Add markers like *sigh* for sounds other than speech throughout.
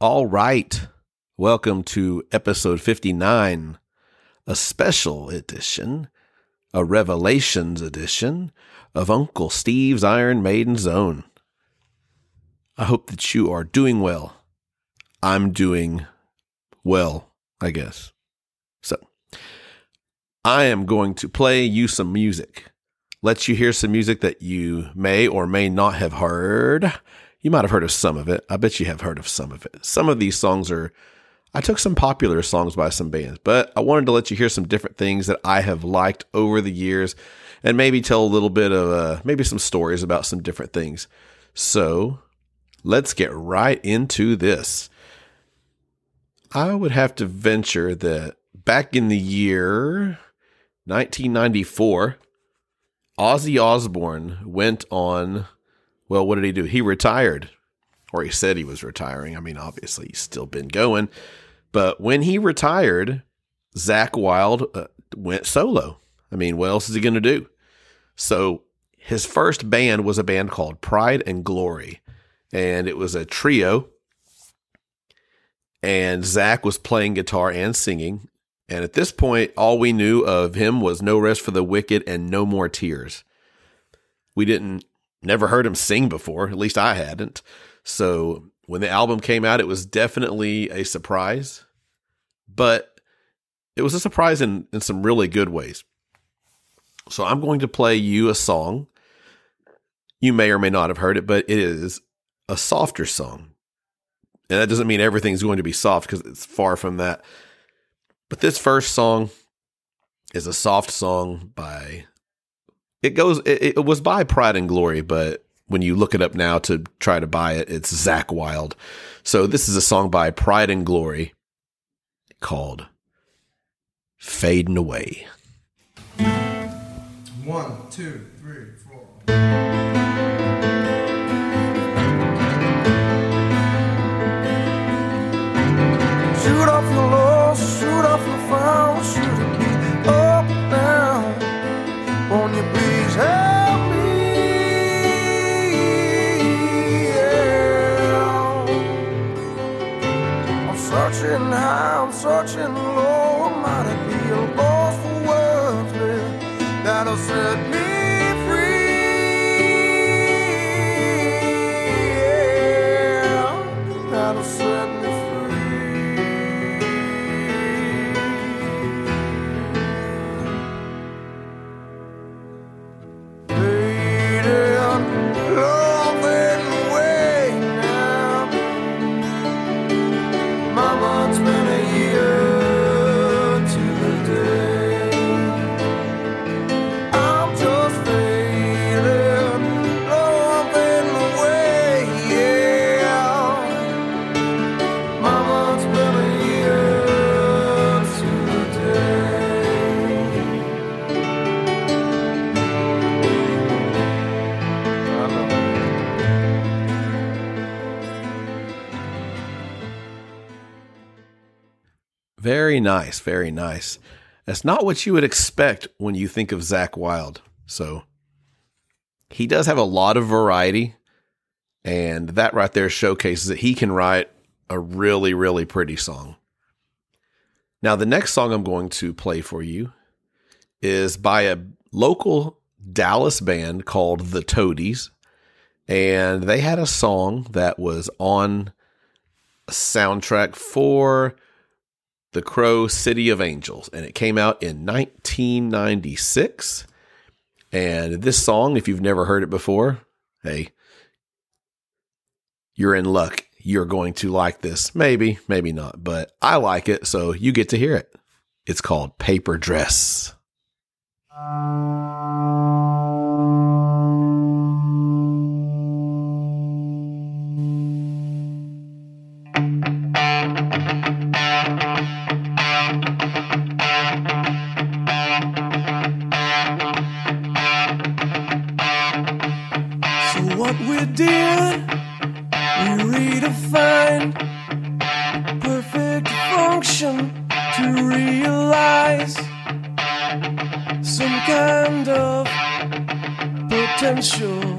All right. Welcome to episode 59, a special edition, a Revelations edition of Uncle Steve's Iron Maiden Zone. I hope that you are doing well. I'm doing well, I guess. So, I am going to play you some music. Let you hear some music that you may or may not have heard. You might have heard of some of it. I bet you have heard of some of it. Some of these songs are, I took some popular songs by some bands, but I wanted to let you hear some different things that I have liked over the years and maybe tell a little bit of, uh, maybe some stories about some different things. So let's get right into this. I would have to venture that back in the year 1994, Ozzy Osbourne went on. Well, what did he do? He retired, or he said he was retiring. I mean, obviously, he's still been going. But when he retired, Zakk Wylde uh, went solo. I mean, what else is he going to do? So his first band was a band called Pride and Glory, and it was a trio. And Zakk was playing guitar and singing, and at this point, all we knew of him was No Rest for the Wicked and No More Tears. We didn't, never heard him sing before, at least I hadn't. So when the album came out, it was definitely a surprise, but it was a surprise in, in some really good ways. So I'm going to play you a song. You may or may not have heard it, but it is a softer song. And that doesn't mean everything's going to be soft because it's far from that. But this first song is a soft song by it goes it, it, was by Pride and Glory, but when you look it up now to try to buy it, it's zakk wylde So this is a song by Pride and Glory called Fading Away. One, two, three, four. Shoot off the low, shoot off the foul, shoot Nice, very nice. That's not what you would expect when you think of Zakk Wylde. So he does have a lot of variety, and that right there showcases that he can write a really, really pretty song. Now, the next song I'm going to play for you is by a local Dallas band called The Toadies. And they had a song that was on a soundtrack for The Crow City of Angels. And it came out in 1996. And this song, if you've never heard it before, hey, you're in luck. You're going to like this. Maybe, maybe not, but I like it. So you get to hear it. It's called Paper Dress. Potential.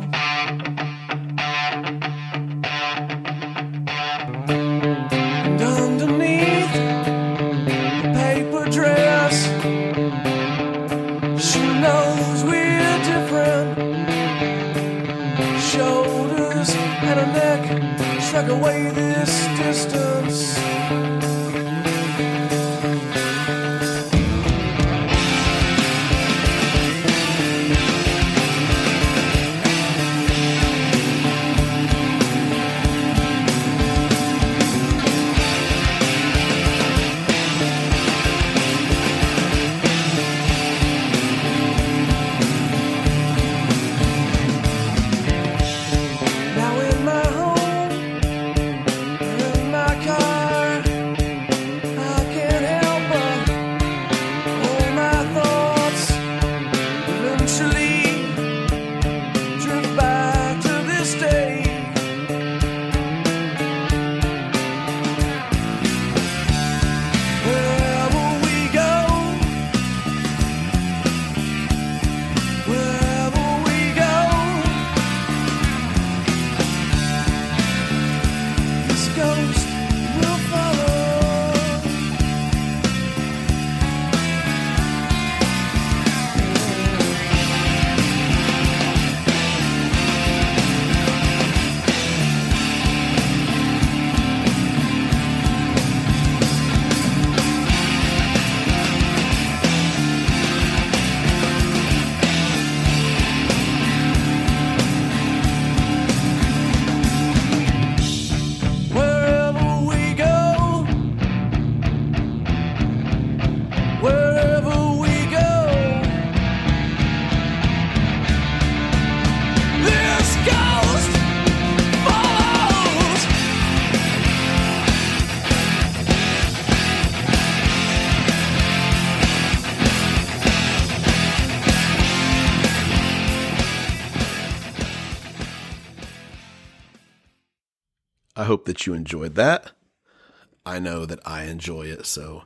Hope that you enjoyed that. I know that I enjoy it. So,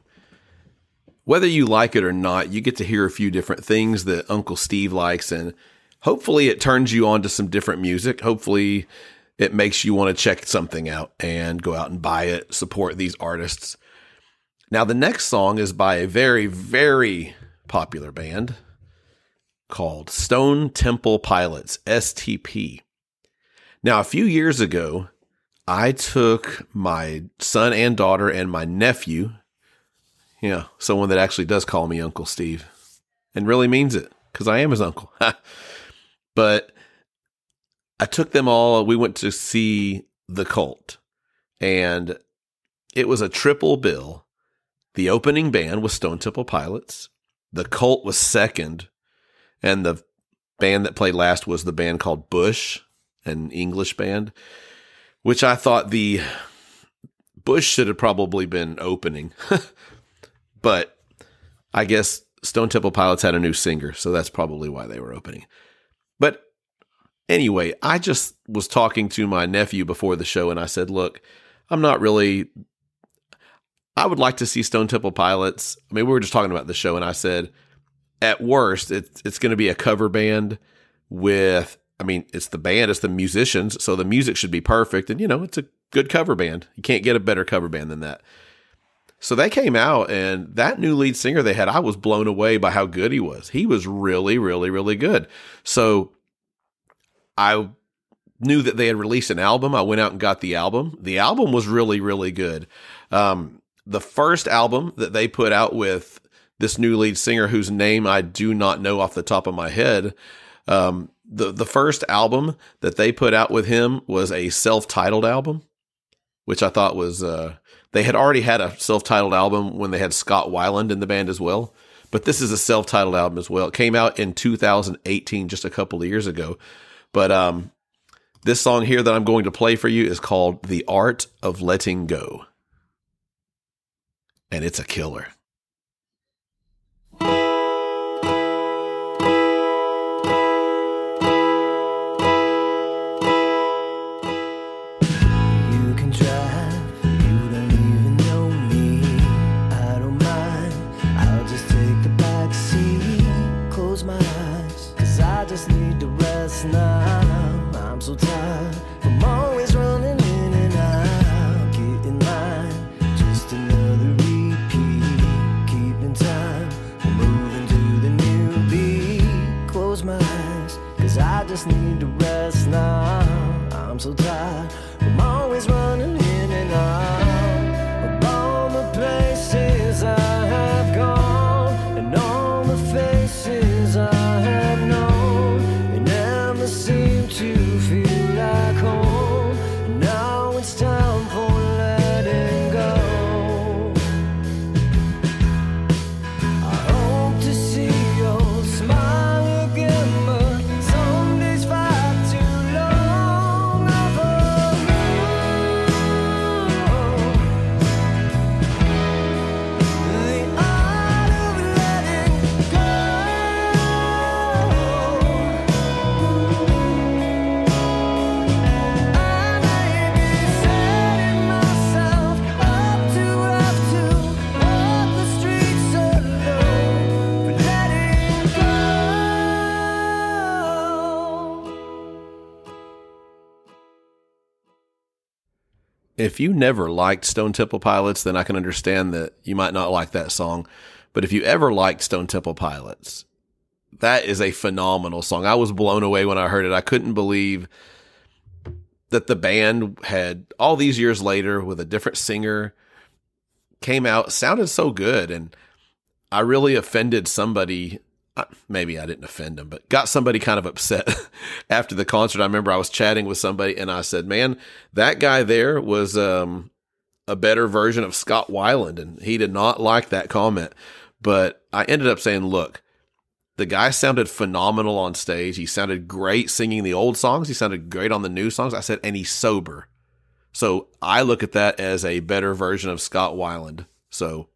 whether you like it or not, you get to hear a few different things that Uncle Steve likes, and hopefully, it turns you on to some different music. Hopefully, it makes you want to check something out and go out and buy it, support these artists. Now, the next song is by a very, very popular band called Stone Temple Pilots, STP. Now, a few years ago, I took my son and daughter and my nephew, yeah, someone that actually does call me Uncle Steve and really means it because I am his uncle. *laughs* but I took them all. We went to see The Cult, and it was a triple bill. The opening band was Stone Temple Pilots, The Cult was second, and the band that played last was the band called Bush, an English band which I thought the Bush should have probably been opening. *laughs* but I guess Stone Temple Pilots had a new singer, so that's probably why they were opening. But anyway, I just was talking to my nephew before the show and I said, "Look, I'm not really I would like to see Stone Temple Pilots. I mean, we were just talking about the show and I said, at worst, it's it's going to be a cover band with I mean, it's the band, it's the musicians, so the music should be perfect. And, you know, it's a good cover band. You can't get a better cover band than that. So they came out, and that new lead singer they had, I was blown away by how good he was. He was really, really, really good. So I knew that they had released an album. I went out and got the album. The album was really, really good. Um, the first album that they put out with this new lead singer, whose name I do not know off the top of my head, um, the the first album that they put out with him was a self-titled album, which I thought was uh, they had already had a self-titled album when they had Scott Weiland in the band as well, but this is a self-titled album as well. It came out in 2018, just a couple of years ago. But um, this song here that I'm going to play for you is called "The Art of Letting Go," and it's a killer. Just need to rest now. I'm I'm so tired If you never liked Stone Temple Pilots, then I can understand that you might not like that song. But if you ever liked Stone Temple Pilots, that is a phenomenal song. I was blown away when I heard it. I couldn't believe that the band had all these years later with a different singer came out sounded so good and I really offended somebody maybe I didn't offend him, but got somebody kind of upset *laughs* after the concert. I remember I was chatting with somebody and I said, "Man, that guy there was um, a better version of Scott Weiland," and he did not like that comment. But I ended up saying, "Look, the guy sounded phenomenal on stage. He sounded great singing the old songs. He sounded great on the new songs." I said, "And he's sober." So I look at that as a better version of Scott Weiland. So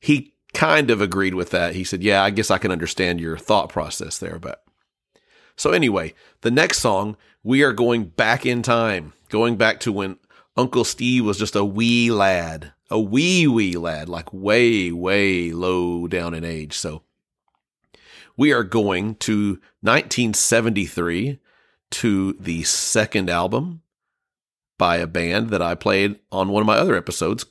he kind of agreed with that. He said, Yeah, I guess I can understand your thought process there. But so anyway, the next song, we are going back in time, going back to when Uncle Steve was just a wee lad, a wee, wee lad, like way, way low down in age. So we are going to 1973 to the second album by a band that I played on one of my other episodes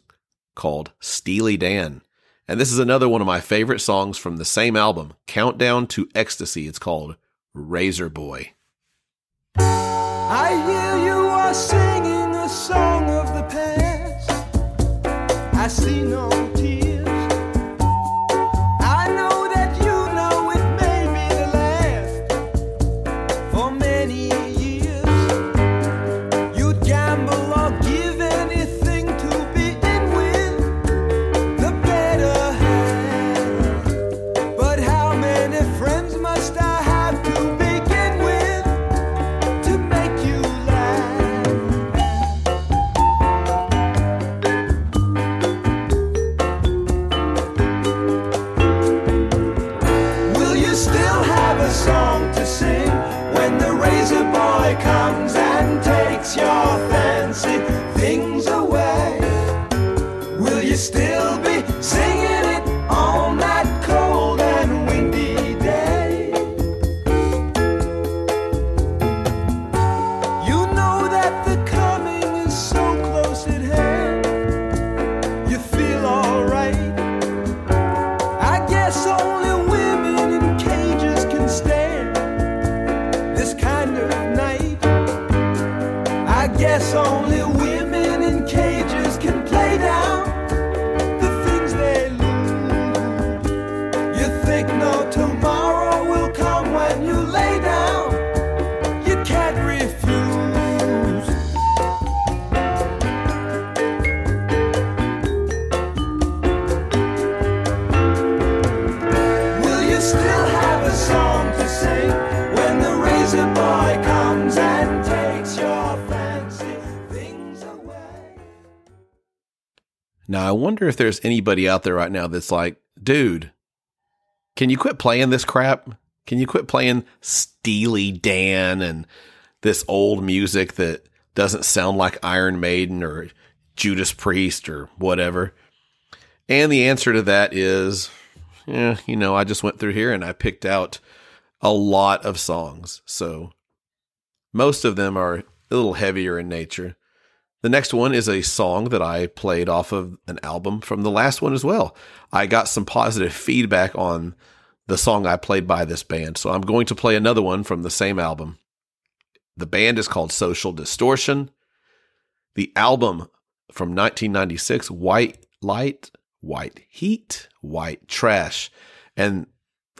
called Steely Dan. And this is another one of my favorite songs from the same album, Countdown to Ecstasy. It's called Razor Boy. I hear you are singing a song of the past. I see no wonder if there's anybody out there right now that's like, dude, can you quit playing this crap? Can you quit playing Steely Dan and this old music that doesn't sound like Iron Maiden or Judas Priest or whatever? And the answer to that is, yeah, you know, I just went through here and I picked out a lot of songs. So most of them are a little heavier in nature. The next one is a song that I played off of an album from the last one as well. I got some positive feedback on the song I played by this band, so I'm going to play another one from the same album. The band is called Social Distortion. The album from 1996, White Light, White Heat, White Trash. And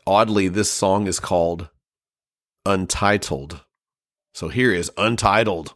oddly, this song is called Untitled. So here is Untitled.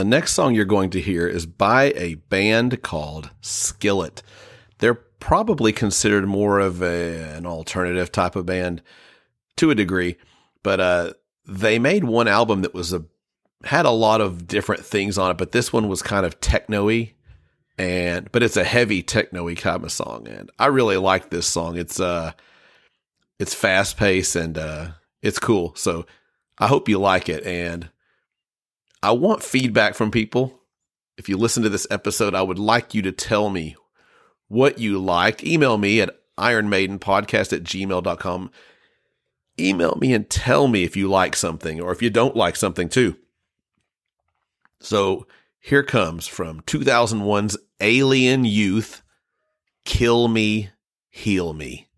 The next song you're going to hear is by a band called Skillet. They're probably considered more of a, an alternative type of band to a degree, but uh, they made one album that was a had a lot of different things on it, but this one was kind of techno-y and but it's a heavy techno-y kind of song and I really like this song. It's uh it's fast paced and uh it's cool. So I hope you like it and I want feedback from people. If you listen to this episode, I would like you to tell me what you liked. Email me at ironmaidenpodcast at gmail.com. Email me and tell me if you like something or if you don't like something too. So here comes from 2001's Alien Youth Kill Me, Heal Me.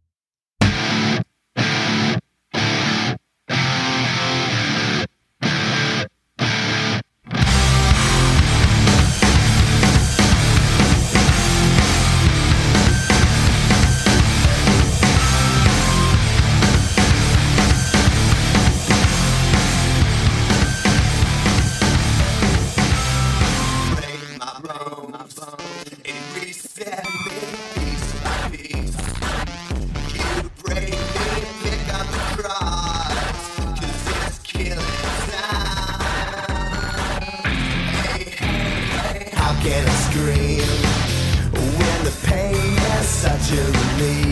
A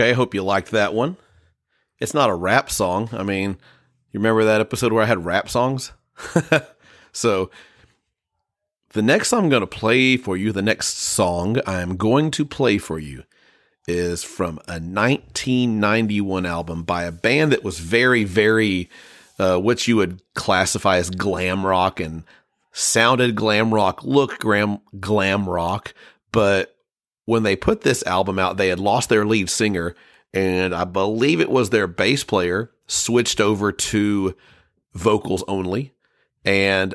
Okay, I hope you liked that one. It's not a rap song. I mean, you remember that episode where I had rap songs? *laughs* so, the next I'm going to play for you, the next song I'm going to play for you is from a 1991 album by a band that was very, very, uh, what you would classify as glam rock and sounded glam rock, looked glam, glam rock, but when they put this album out, they had lost their lead singer, and I believe it was their bass player switched over to vocals only. And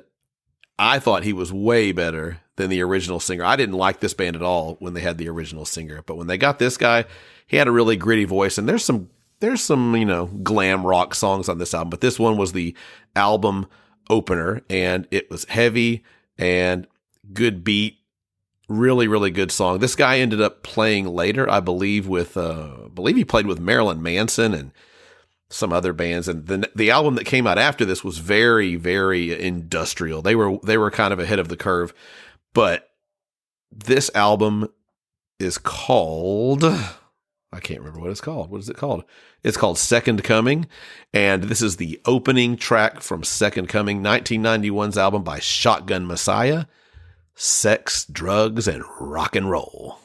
I thought he was way better than the original singer. I didn't like this band at all when they had the original singer, but when they got this guy, he had a really gritty voice, and there's some there's some you know glam rock songs on this album, but this one was the album opener, and it was heavy and good beat really really good song this guy ended up playing later i believe with uh I believe he played with marilyn manson and some other bands and the the album that came out after this was very very industrial they were they were kind of ahead of the curve but this album is called I can't remember what it's called. What is it called? It's called Second Coming. And this is the opening track from Second Coming, 1991's album by Shotgun Messiah Sex, Drugs, and Rock and Roll.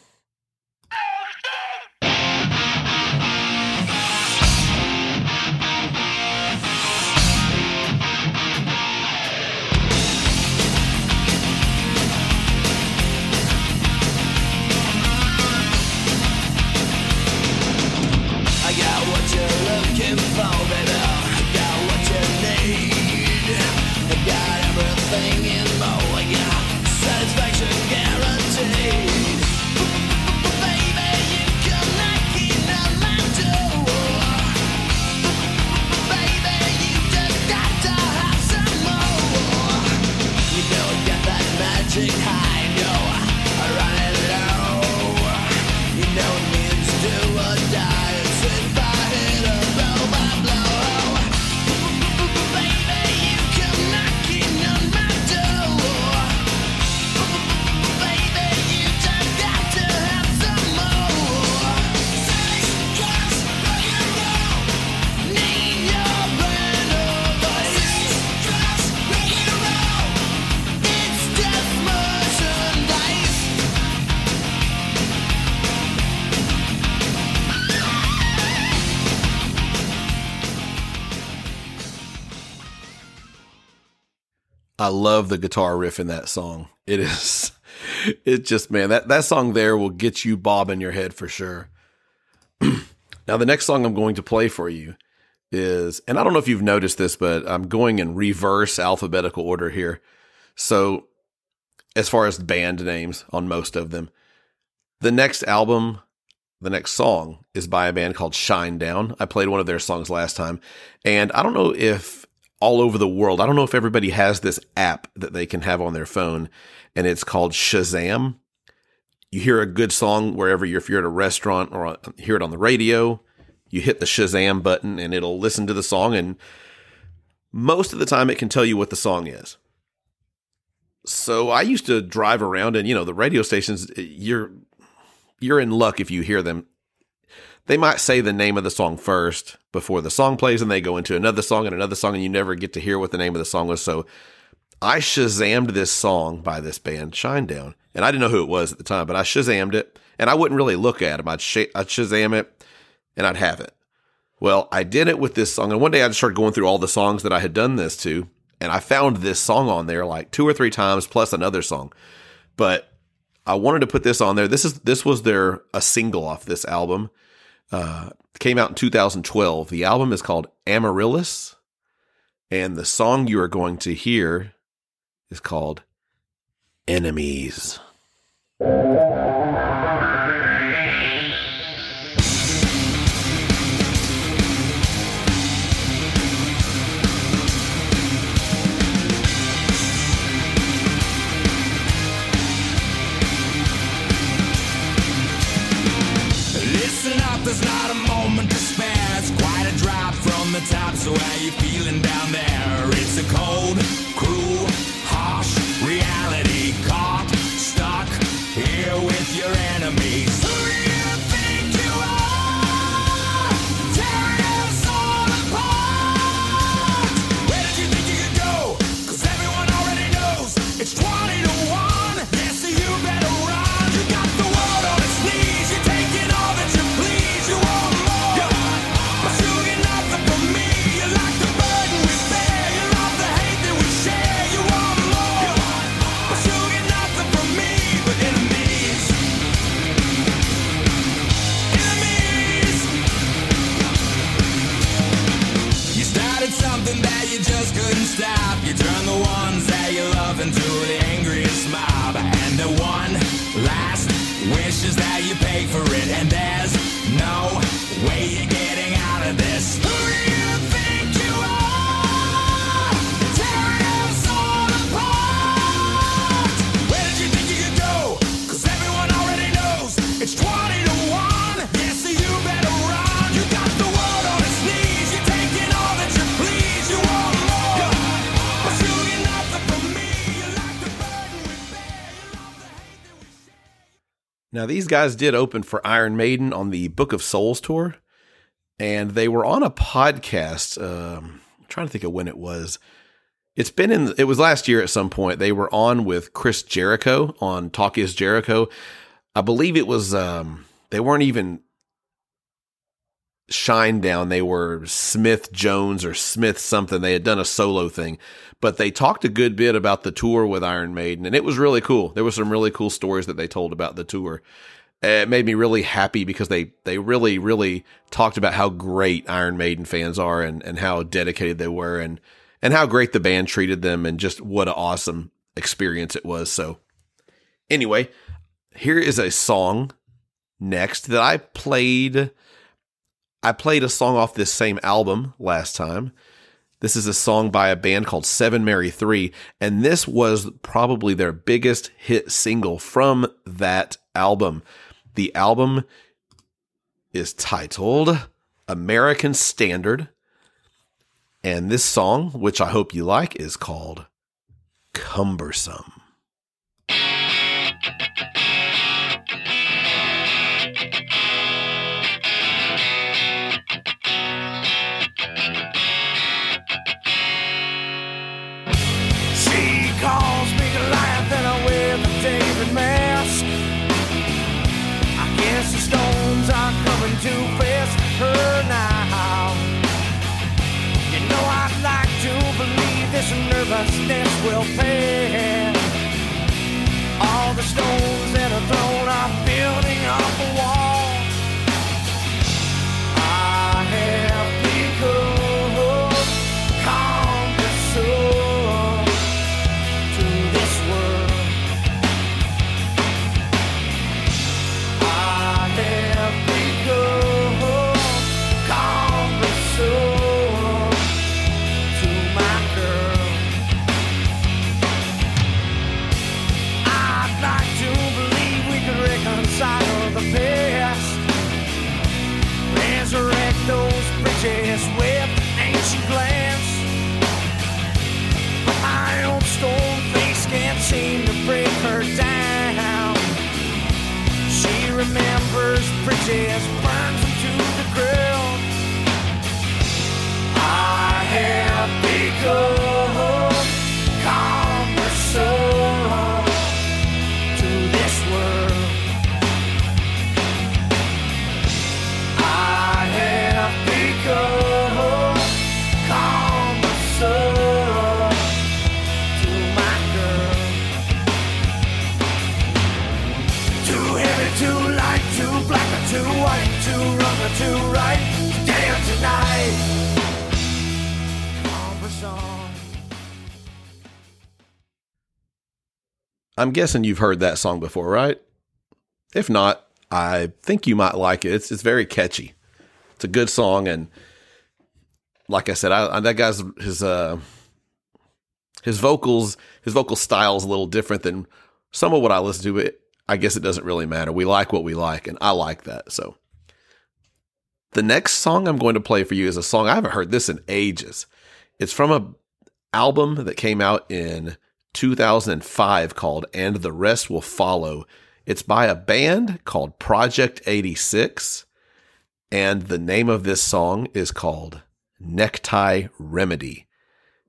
I got looking for, I love the guitar riff in that song. It is, *laughs* it just, man, that, that song there will get you bobbing your head for sure. *clears throat* now, the next song I'm going to play for you is, and I don't know if you've noticed this, but I'm going in reverse alphabetical order here. So, as far as band names on most of them, the next album, the next song is by a band called Shinedown. I played one of their songs last time, and I don't know if all over the world, I don't know if everybody has this app that they can have on their phone, and it's called Shazam. You hear a good song wherever you're, if you're at a restaurant or hear it on the radio, you hit the Shazam button and it'll listen to the song, and most of the time it can tell you what the song is. So I used to drive around, and you know the radio stations. You're you're in luck if you hear them. They might say the name of the song first before the song plays, and they go into another song and another song, and you never get to hear what the name of the song was. So I shazammed this song by this band, Shinedown, and I didn't know who it was at the time, but I shazammed it, and I wouldn't really look at them. I'd, sh- I'd shazam it, and I'd have it. Well, I did it with this song, and one day I just started going through all the songs that I had done this to, and I found this song on there like two or three times, plus another song. but I wanted to put this on there. This is this was their a single off this album. Uh, came out in 2012. The album is called Amaryllis, and the song you are going to hear is called Enemies. So how you feeling down there? It's a cold, cruel, pay for Now, these guys did open for Iron Maiden on the Book of Souls tour, and they were on a podcast. Um, I'm trying to think of when it was. It's been in, it was last year at some point. They were on with Chris Jericho on Talk is Jericho. I believe it was, um, they weren't even Shinedown. They were Smith Jones or Smith something. They had done a solo thing, but they talked a good bit about the tour with Iron Maiden, and it was really cool. There were some really cool stories that they told about the tour. It made me really happy because they they really really talked about how great Iron Maiden fans are and and how dedicated they were and and how great the band treated them and just what an awesome experience it was. So anyway, here is a song next that I played I played a song off this same album last time. This is a song by a band called Seven Mary Three, and this was probably their biggest hit single from that album. The album is titled American Standard, and this song, which I hope you like, is called Cumbersome. I'm guessing you've heard that song before, right? If not, I think you might like it. It's it's very catchy. It's a good song, and like I said, I, I that guy's his uh his vocals his vocal style is a little different than some of what I listen to. But I guess it doesn't really matter. We like what we like, and I like that. So the next song I'm going to play for you is a song I haven't heard this in ages. It's from a album that came out in 2005 called And the Rest Will Follow. It's by a band called Project 86. And the name of this song is called Necktie Remedy.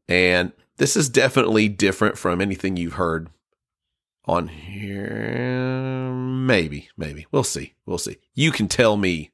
And this is definitely different from anything you've heard on here. Maybe, maybe. We'll see. We'll see. You can tell me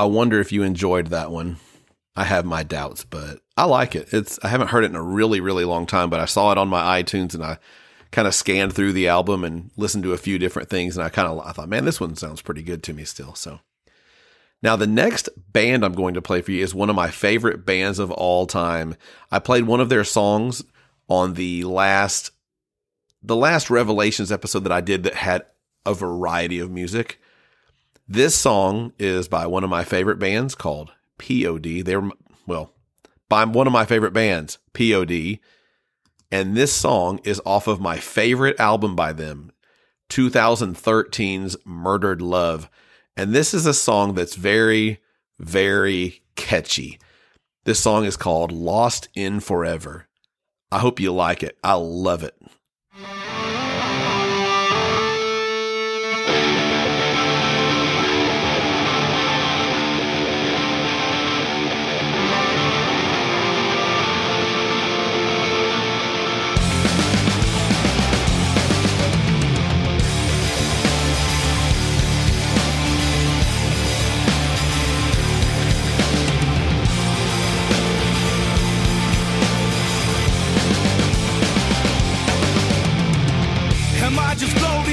I wonder if you enjoyed that one. I have my doubts, but I like it. It's I haven't heard it in a really really long time, but I saw it on my iTunes and I kind of scanned through the album and listened to a few different things and I kind of I thought, man, this one sounds pretty good to me still. So now the next band I'm going to play for you is one of my favorite bands of all time. I played one of their songs on the last the last Revelations episode that I did that had a variety of music. This song is by one of my favorite bands called POD. They're, well, by one of my favorite bands, POD. And this song is off of my favorite album by them, 2013's Murdered Love. And this is a song that's very, very catchy. This song is called Lost in Forever. I hope you like it. I love it.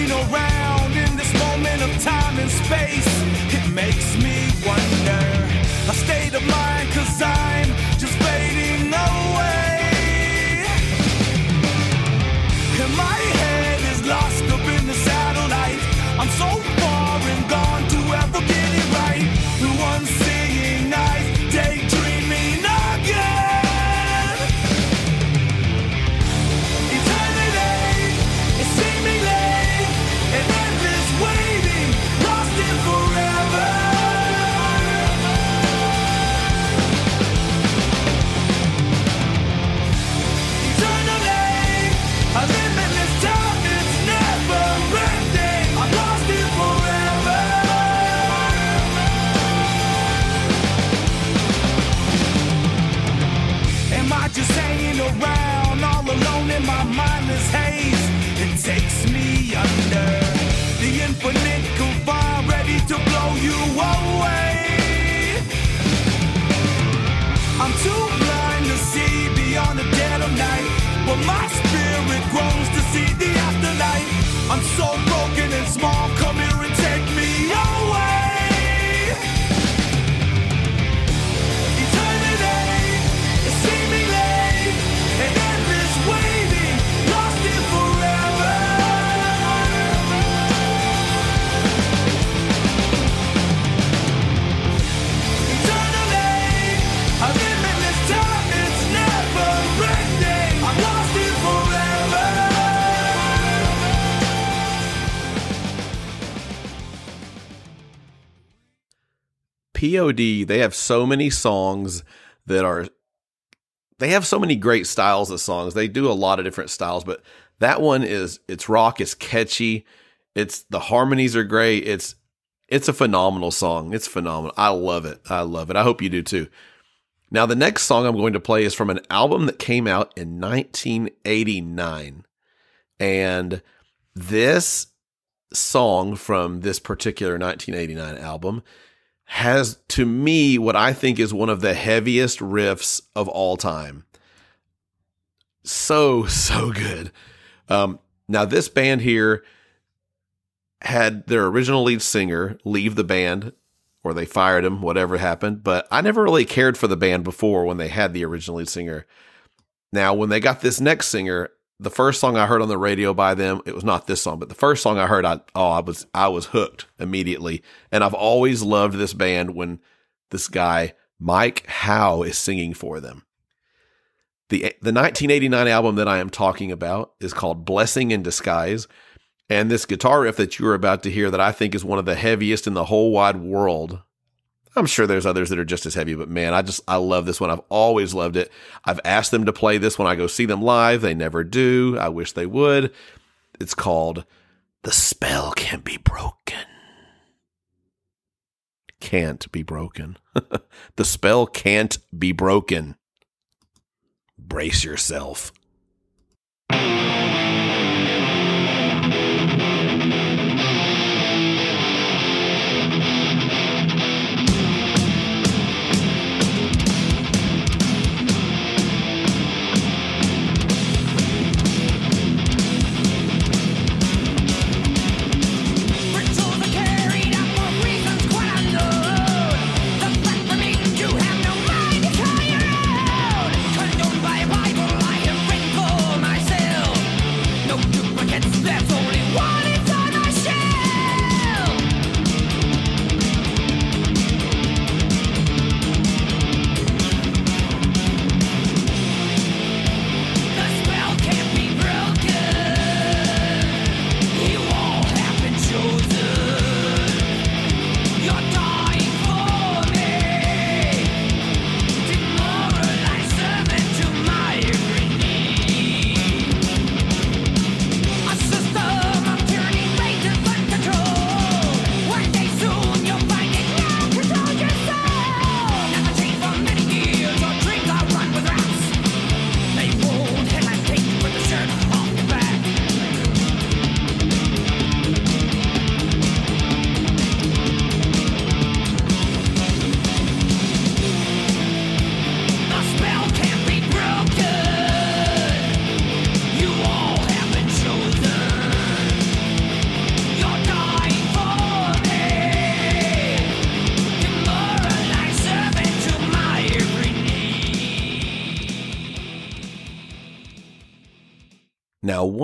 no way. POD, they have so many songs that are they have so many great styles of songs. They do a lot of different styles, but that one is it's rock, it's catchy, it's the harmonies are great. It's it's a phenomenal song. It's phenomenal. I love it. I love it. I hope you do too. Now the next song I'm going to play is from an album that came out in 1989. And this song from this particular 1989 album has to me what I think is one of the heaviest riffs of all time. So, so good. Um, now, this band here had their original lead singer leave the band, or they fired him, whatever happened. But I never really cared for the band before when they had the original lead singer. Now, when they got this next singer, the first song I heard on the radio by them, it was not this song, but the first song I heard, I oh, I was I was hooked immediately. And I've always loved this band when this guy Mike Howe is singing for them. The the 1989 album that I am talking about is called Blessing in Disguise. And this guitar riff that you're about to hear that I think is one of the heaviest in the whole wide world. I'm sure there's others that are just as heavy, but man, I just, I love this one. I've always loved it. I've asked them to play this when I go see them live. They never do. I wish they would. It's called The Spell Can't Be Broken. Can't be broken. *laughs* the spell can't be broken. Brace yourself.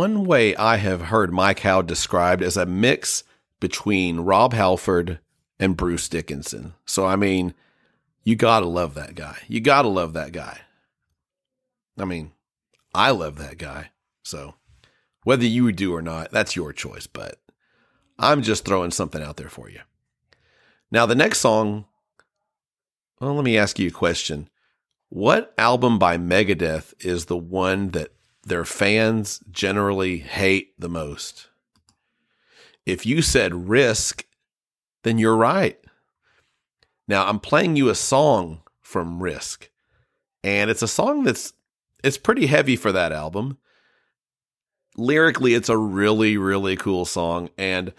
One way I have heard Mike Howe described as a mix between Rob Halford and Bruce Dickinson. So, I mean, you gotta love that guy. You gotta love that guy. I mean, I love that guy. So, whether you do or not, that's your choice, but I'm just throwing something out there for you. Now, the next song, well, let me ask you a question. What album by Megadeth is the one that their fans generally hate the most? If you said Risk, then you're right. Now, I'm playing you a song from Risk, and it's a song that's it's pretty heavy for that album. Lyrically, it's a really, really cool song. And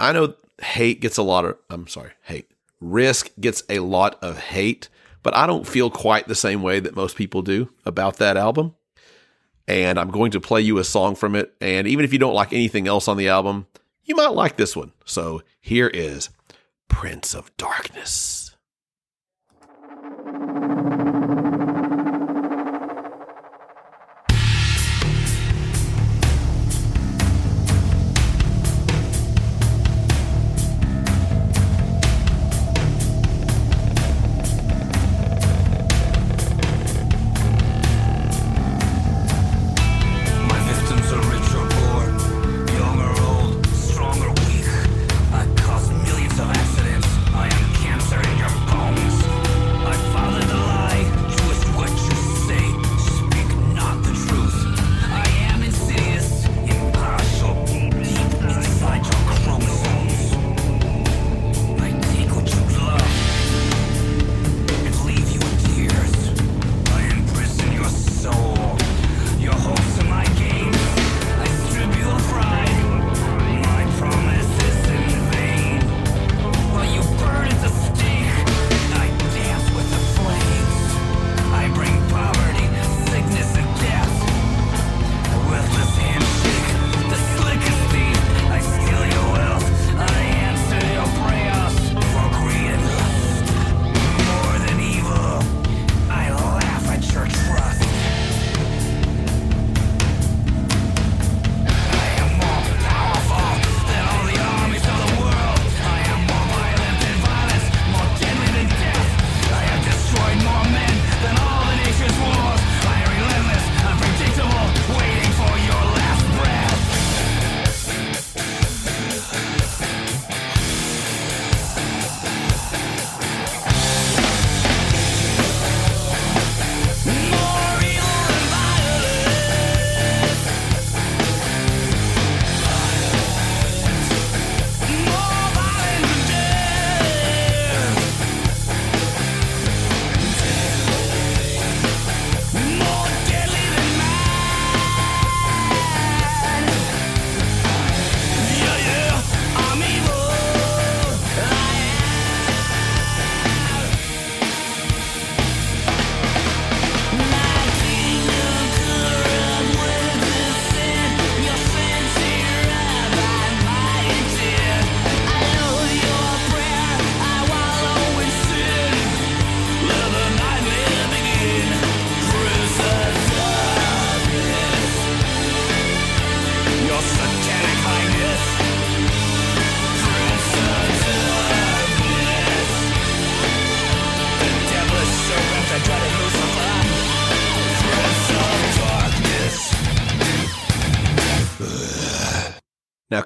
I know hate gets a lot of, I'm sorry, hate. Risk gets a lot of hate, but I don't feel quite the same way that most people do about that album. And I'm going to play you a song from it. And even if you don't like anything else on the album, you might like this one. So here is Prince of Darkness.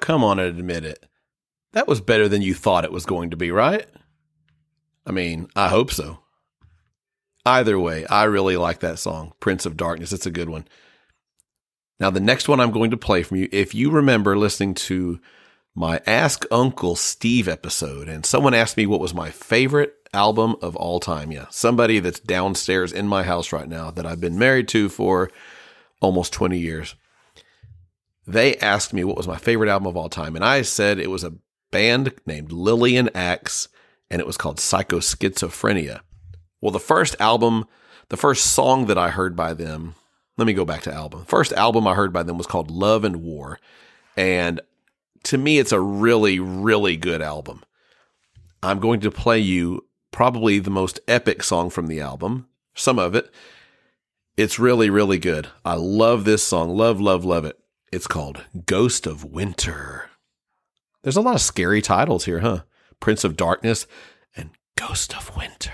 Come on and admit it. That was better than you thought it was going to be, right? I mean, I hope so. Either way, I really like that song, Prince of Darkness. It's a good one. Now, the next one I'm going to play from you, if you remember listening to my Ask Uncle Steve episode, and someone asked me what was my favorite album of all time. Yeah, somebody that's downstairs in my house right now that I've been married to for almost 20 years they asked me what was my favorite album of all time, and I said it was a band named Lillian Axe, and it was called Psychoschizophrenia. Well, the first album, the first song that I heard by them, let me go back to album. First album I heard by them was called Love and War, and to me, it's a really, really good album. I'm going to play you probably the most epic song from the album, some of it. It's really, really good. I love this song. Love, love, love it. It's called Ghost of Winter. There's a lot of scary titles here, huh? Prince of Darkness and Ghost of Winter.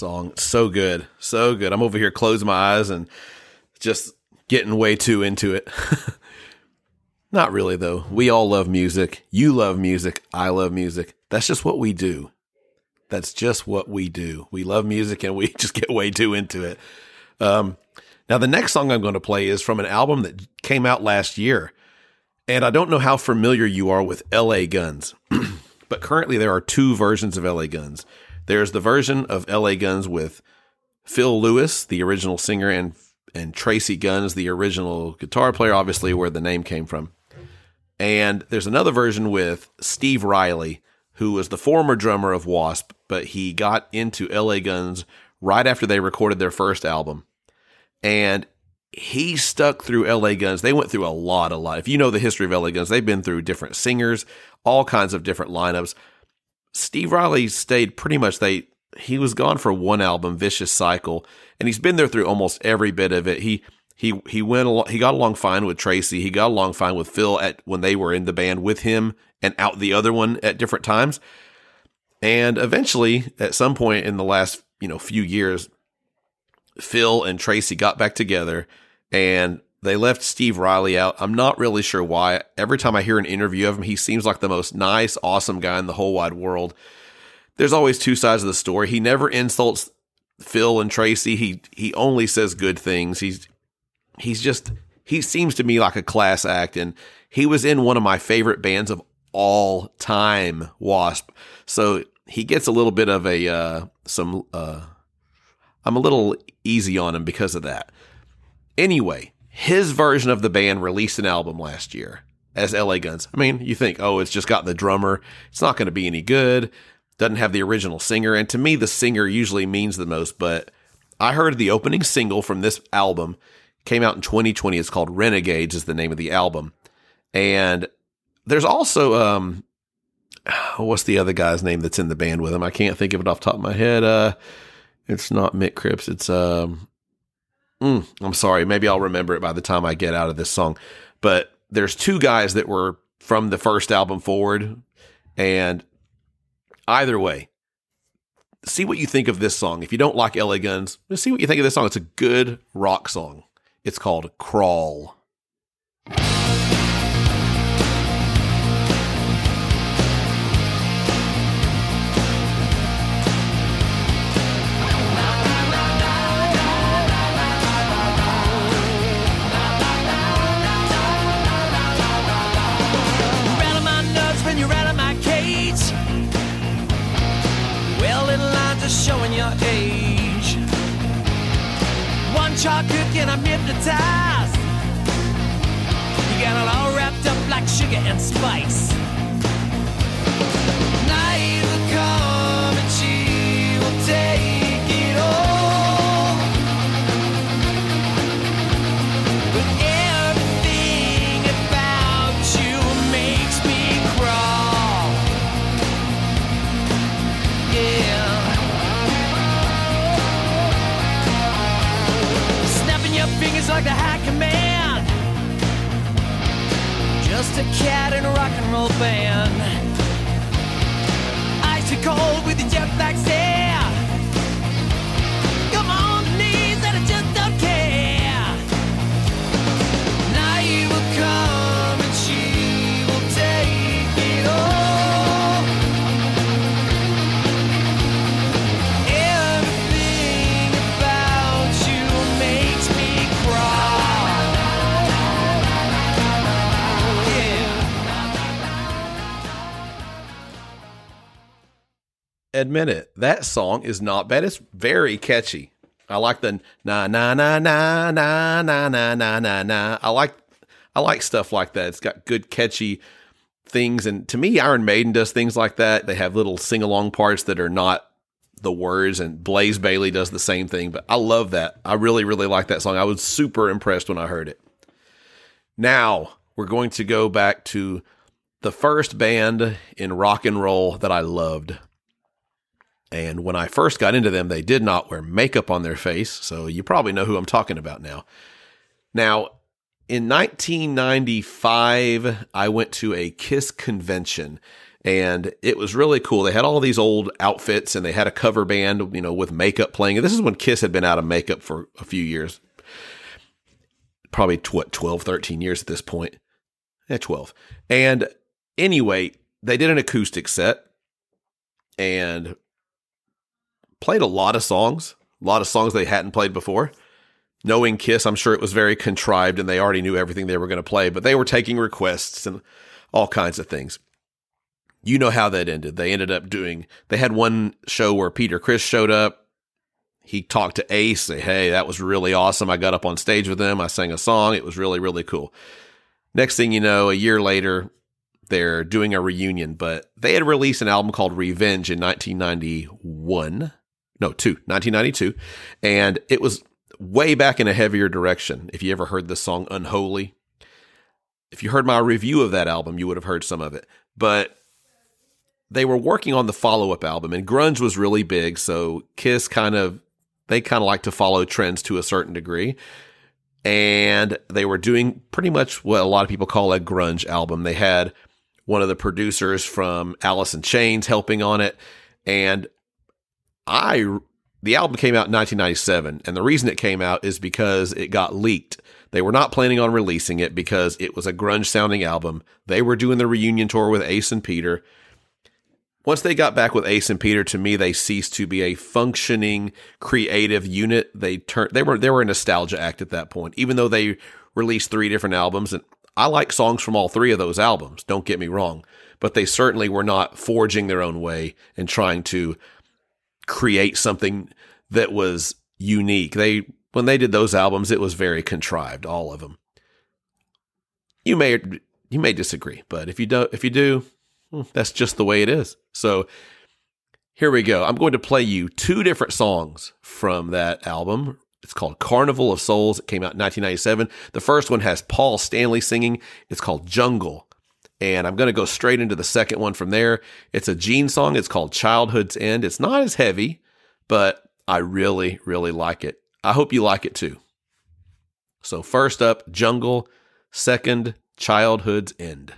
Song. So good. So good. I'm over here closing my eyes and just getting way too into it. *laughs* Not really, though. We all love music. You love music. I love music. That's just what we do. That's just what we do. We love music and we *laughs* just get way too into it. Um, now, the next song I'm going to play is from an album that came out last year. And I don't know how familiar you are with LA Guns, *clears throat* but currently there are two versions of LA Guns. There's the version of LA Guns with Phil Lewis, the original singer, and and Tracii Guns, the original guitar player, obviously where the name came from. And there's another version with Steve Riley, who was the former drummer of Wasp, but he got into LA Guns right after they recorded their first album. And he stuck through LA Guns. They went through a lot, a lot. If you know the history of LA Guns, they've been through different singers, all kinds of different lineups. Steve Riley stayed pretty much they he was gone for one album, Vicious Cycle, and he's been there through almost every bit of it. He he he went along, he got along fine with Tracii. He got along fine with Phil at when they were in the band with him and out the other one at different times. And eventually, at some point in the last you know few years, Phil and Tracy got back together and they left Steve Riley out. I'm not really sure why. Every time I hear an interview of him, he seems like the most nice, awesome guy in the whole wide world. There's always two sides of the story. He never insults Phil and Tracii. He he only says good things. He's he's just he seems to me like a class act and he was in one of my favorite bands of all time, Wasp. So he gets a little bit of a uh some uh I'm a little easy on him because of that. Anyway, his version of the band released an album last year as LA Guns. I mean, you think, oh, it's just got the drummer. It's not going to be any good. Doesn't have the original singer. And to me, the singer usually means the most. But I heard the opening single from this album came out in 2020. It's called Renegades, is the name of the album. And there's also, um, *sighs* what's the other guy's name that's in the band with him? I can't think of it off top of my head. Uh, it's not Mick Cripps. It's, um, Mm, I'm sorry. Maybe I'll remember it by the time I get out of this song. But there's two guys that were from the first album forward. And either way, see what you think of this song. If you don't like LA Guns, see what you think of this song. It's a good rock song. It's called Crawl. Age. One chalk hook and I'm hypnotized. You got it all wrapped up like sugar and spice. Like the high command. Just a cat in a rock and roll band. Icy cold with your jet black stare. Admit it. That song is not bad. It's very catchy. I like the na na na na na na na na na na. I like I like stuff like that. It's got good catchy things and to me Iron Maiden does things like that. They have little sing-along parts that are not the words and Blaze Bayley does the same thing, but I love that. I really really like that song. I was super impressed when I heard it. Now, we're going to go back to the first band in rock and roll that I loved. And when I first got into them, they did not wear makeup on their face. So you probably know who I'm talking about now. Now, in 1995, I went to a Kiss convention. And it was really cool. They had all these old outfits and they had a cover band, you know, with makeup playing. And this is when Kiss had been out of makeup for a few years. Probably, what, 12, 13 years at this point. Yeah, 12. And anyway, they did an acoustic set and played a lot of songs, a lot of songs they hadn't played before. Knowing Kiss, I'm sure it was very contrived and they already knew everything they were going to play, but they were taking requests and all kinds of things. You know how that ended. They ended up doing, they had one show where Peter Criss showed up. He talked to Ace, say, Hey, that was really awesome. I got up on stage with them. I sang a song. It was really, really cool. Next thing you know, a year later, they're doing a reunion, but they had released an album called Revenge in 1991. No, two, 1992. And it was way back in a heavier direction. If you ever heard the song Unholy, if you heard my review of that album, you would have heard some of it. But they were working on the follow up album, and grunge was really big. So Kiss kind of, they kind of like to follow trends to a certain degree and they were doing pretty much what a lot of people call a grunge album. They had one of the producers from Alice in Chains helping on it, and I the album came out in 1997, and the reason it came out is because it got leaked. They were not planning on releasing it because it was a grunge sounding album. They were doing the reunion tour with Ace and Peter. Once they got back with Ace and Peter, to me, they ceased to be a functioning creative unit. They turned they were they were a nostalgia act at that point, even though they released three different albums. And I like songs from all three of those albums. Don't get me wrong, but they certainly were not forging their own way and trying to create something that was unique. They when they did those albums, it was very contrived, all of them. You may you may disagree, but if you don't if you do, hmm, that's just the way it is. So here we go. I'm going to play you two different songs from that album. It's called Carnival of Souls. It came out in 1997. The first one has Paul Stanley singing. It's called Jungle. And I'm going to go straight into the second one from there. It's a Gene song. It's called Childhood's End. It's not as heavy, but I really, really like it. I hope you like it too. So, first up, Jungle. Second, Childhood's End.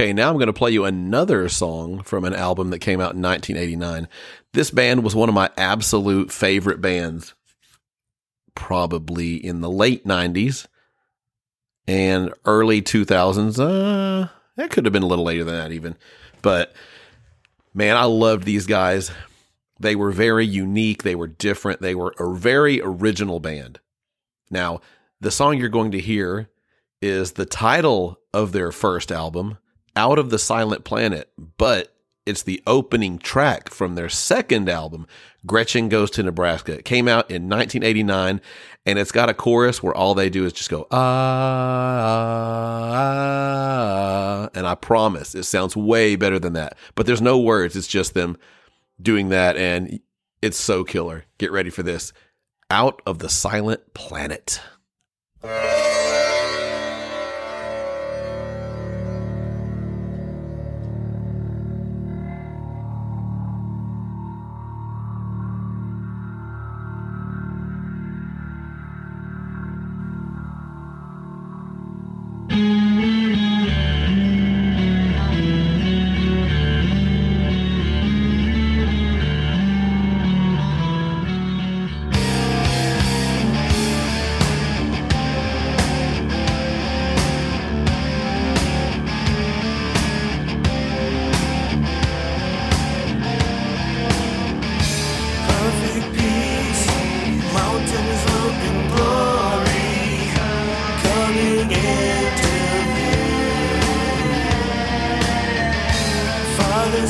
Okay, now I'm going to play you another song from an album that came out in 1989. This band was one of my absolute favorite bands, probably in the late 90s and early 2000s. Uh, that could have been a little later than that, even. But man, I loved these guys. They were very unique, they were different, they were a very original band. Now, the song you're going to hear is the title of their first album, Out of the Silent Planet, but it's the opening track from their second album, Gretchen Goes to Nebraska. It came out in 1989, and it's got a chorus where all they do is just go, ah, ah, ah, and I promise it sounds way better than that. But there's no words, it's just them doing that, and it's so killer. Get ready for this. Out of the Silent Planet.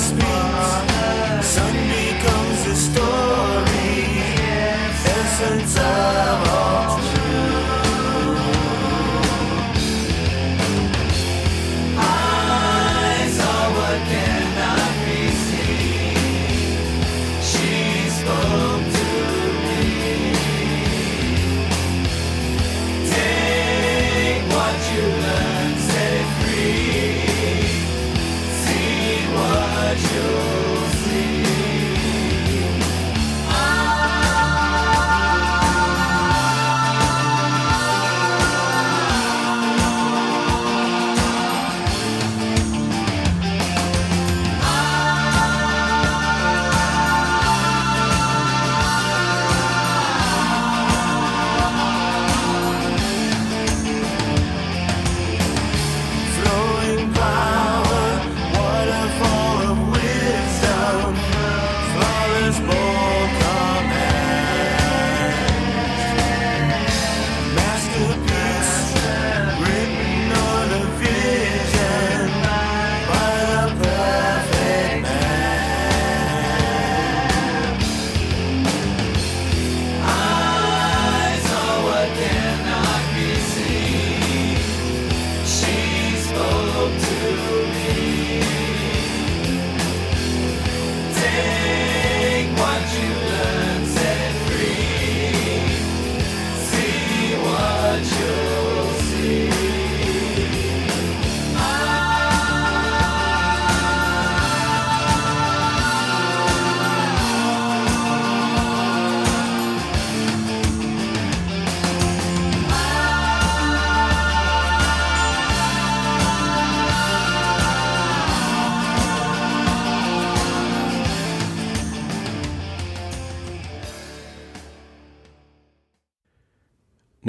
Speaks, Son becomes the story, essence of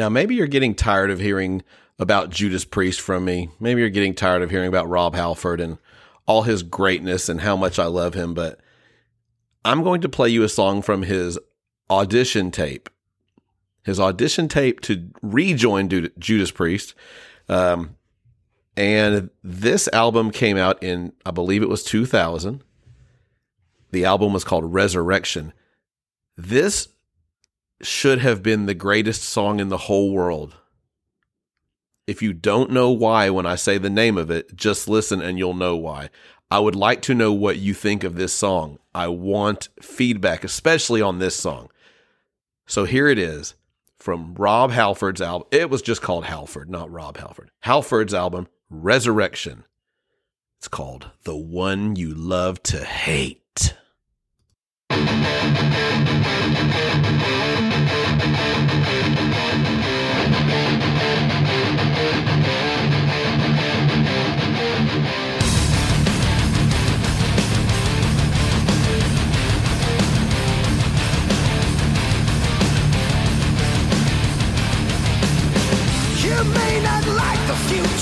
Now, maybe you're getting tired of hearing about Judas Priest from me. Maybe you're getting tired of hearing about Rob Halford and all his greatness and how much I love him, but I'm going to play you a song from his audition tape. His audition tape to rejoin Ju- Judas Priest. Um, and this album came out in, I believe it was 2000. The album was called Resurrection. This should have been the greatest song in the whole world. If you don't know why when I say the name of it, just listen and you'll know why. I would like to know what you think of this song. I want feedback, especially on this song. So here it is from Rob Halford's album. It was just called Halford, not Rob Halford. Halford's album, Resurrection. It's called The One You Love to Hate.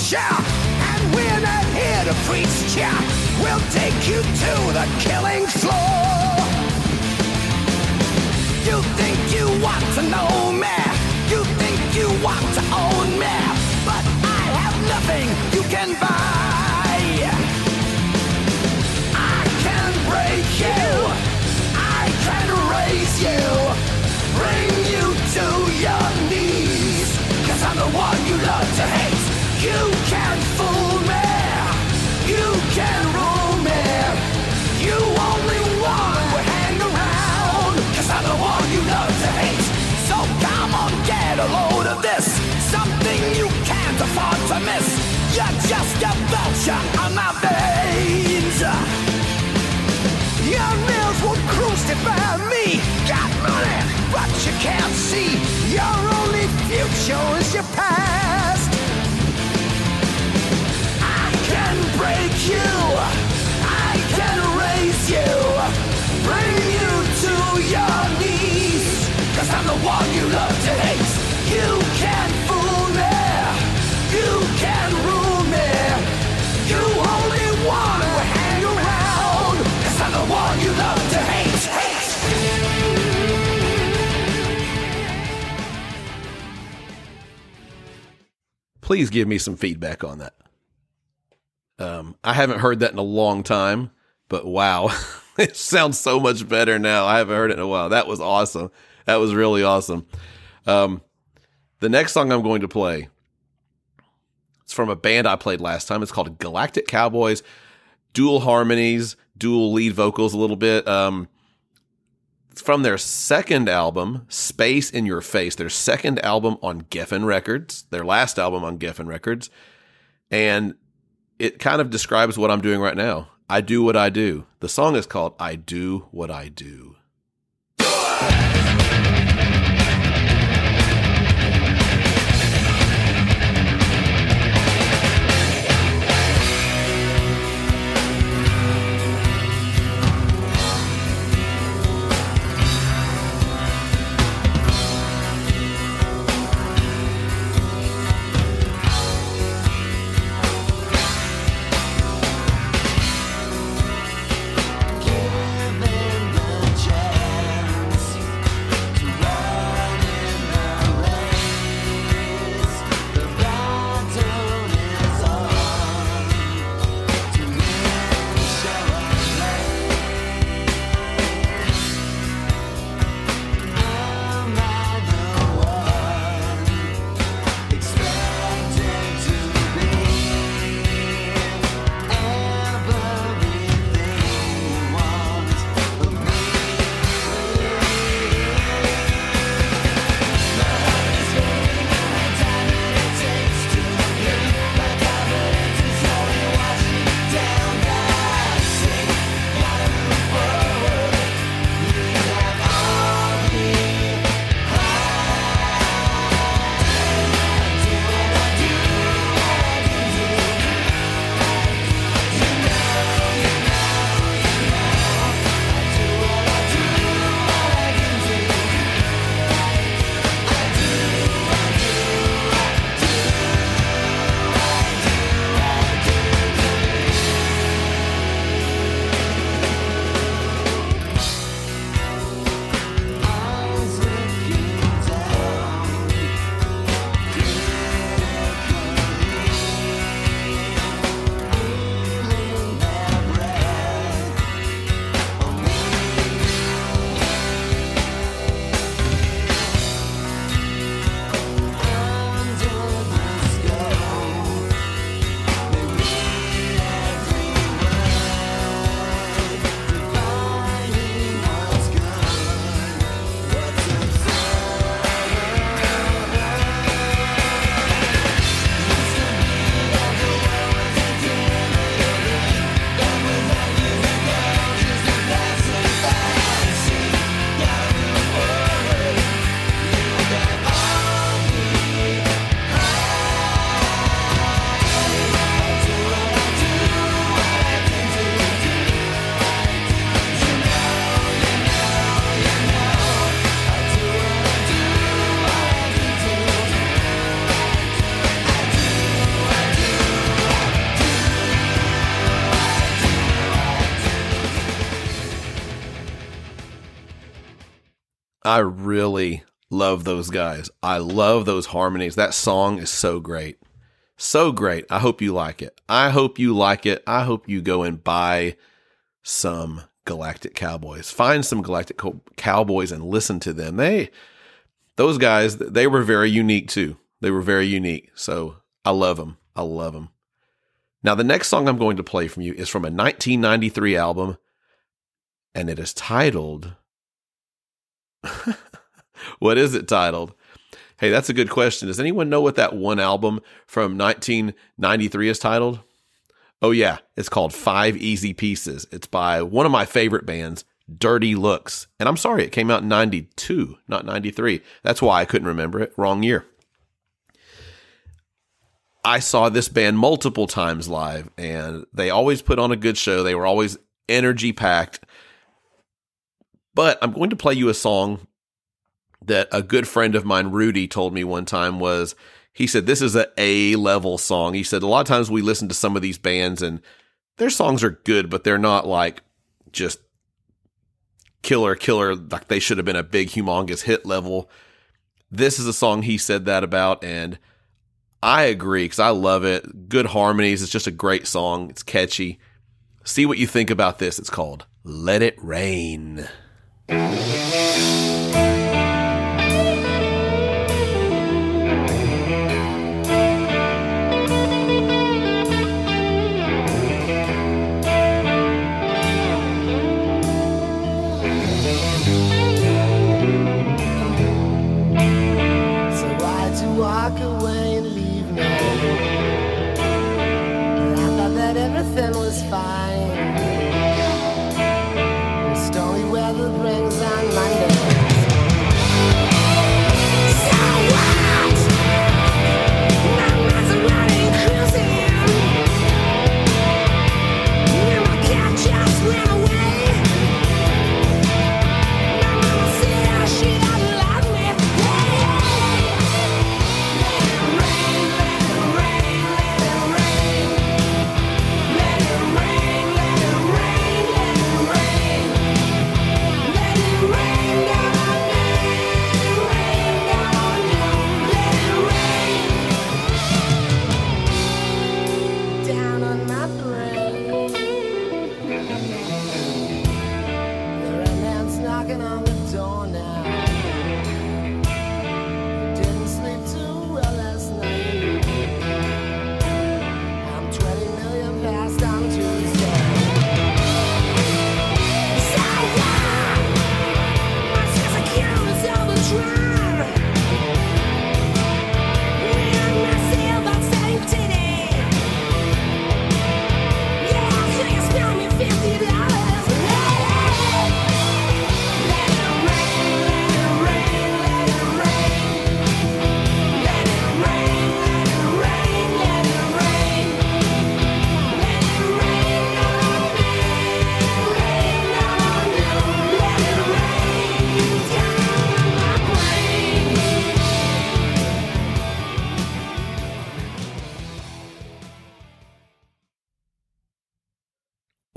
Future, and we're not here to preach ya. We'll take you to the killing floor. You think you want to know me? You think you want to own me? But I have nothing you can buy. Vulture Please give me some feedback on that. Um, I haven't heard that in a long time, but wow, *laughs* it sounds so much better now. I haven't heard it in a while. That was awesome. That was really awesome. Um, the next song I'm going to play, it's from a band I played last time. It's called Galactic Cowboys. Dual harmonies, dual lead vocals a little bit. Um, from their second album, Space in Your Face. Their second album on Geffen Records. Their last album on Geffen Records. And it kind of describes what I'm doing right now. I do what I do. The song is called I Do What I Do. Really love those guys. I love those harmonies. That song is so great. So great. I hope you like it. I hope you like it. I hope you go and buy some Galactic Cowboys. Find some Galactic Co- Cowboys and listen to them. They, those guys, they were very unique too. They were very unique. So I love them. I love them. Now, the next song I'm going to play from you is from a 1993 album, and it is titled. *laughs* what is it titled? Hey, that's a good question. Does anyone know what that one album from 1993 is titled? Oh, yeah. It's called Five Easy Pieces. It's by one of my favorite bands, Dirty Looks. And I'm sorry, it came out in 92, not 93. That's why I couldn't remember it. Wrong year. I saw this band multiple times live, and they always put on a good show. They were always energy packed. But I'm going to play you a song that a good friend of mine, Rudy, told me one time was he said this is a A level song. He said a lot of times we listen to some of these bands and their songs are good, but they're not like just killer killer like they should have been a big humongous hit level. This is a song he said that about and I agree because I love it. Good harmonies. It's just a great song. It's catchy. See what you think about this. It's called Let It Rain.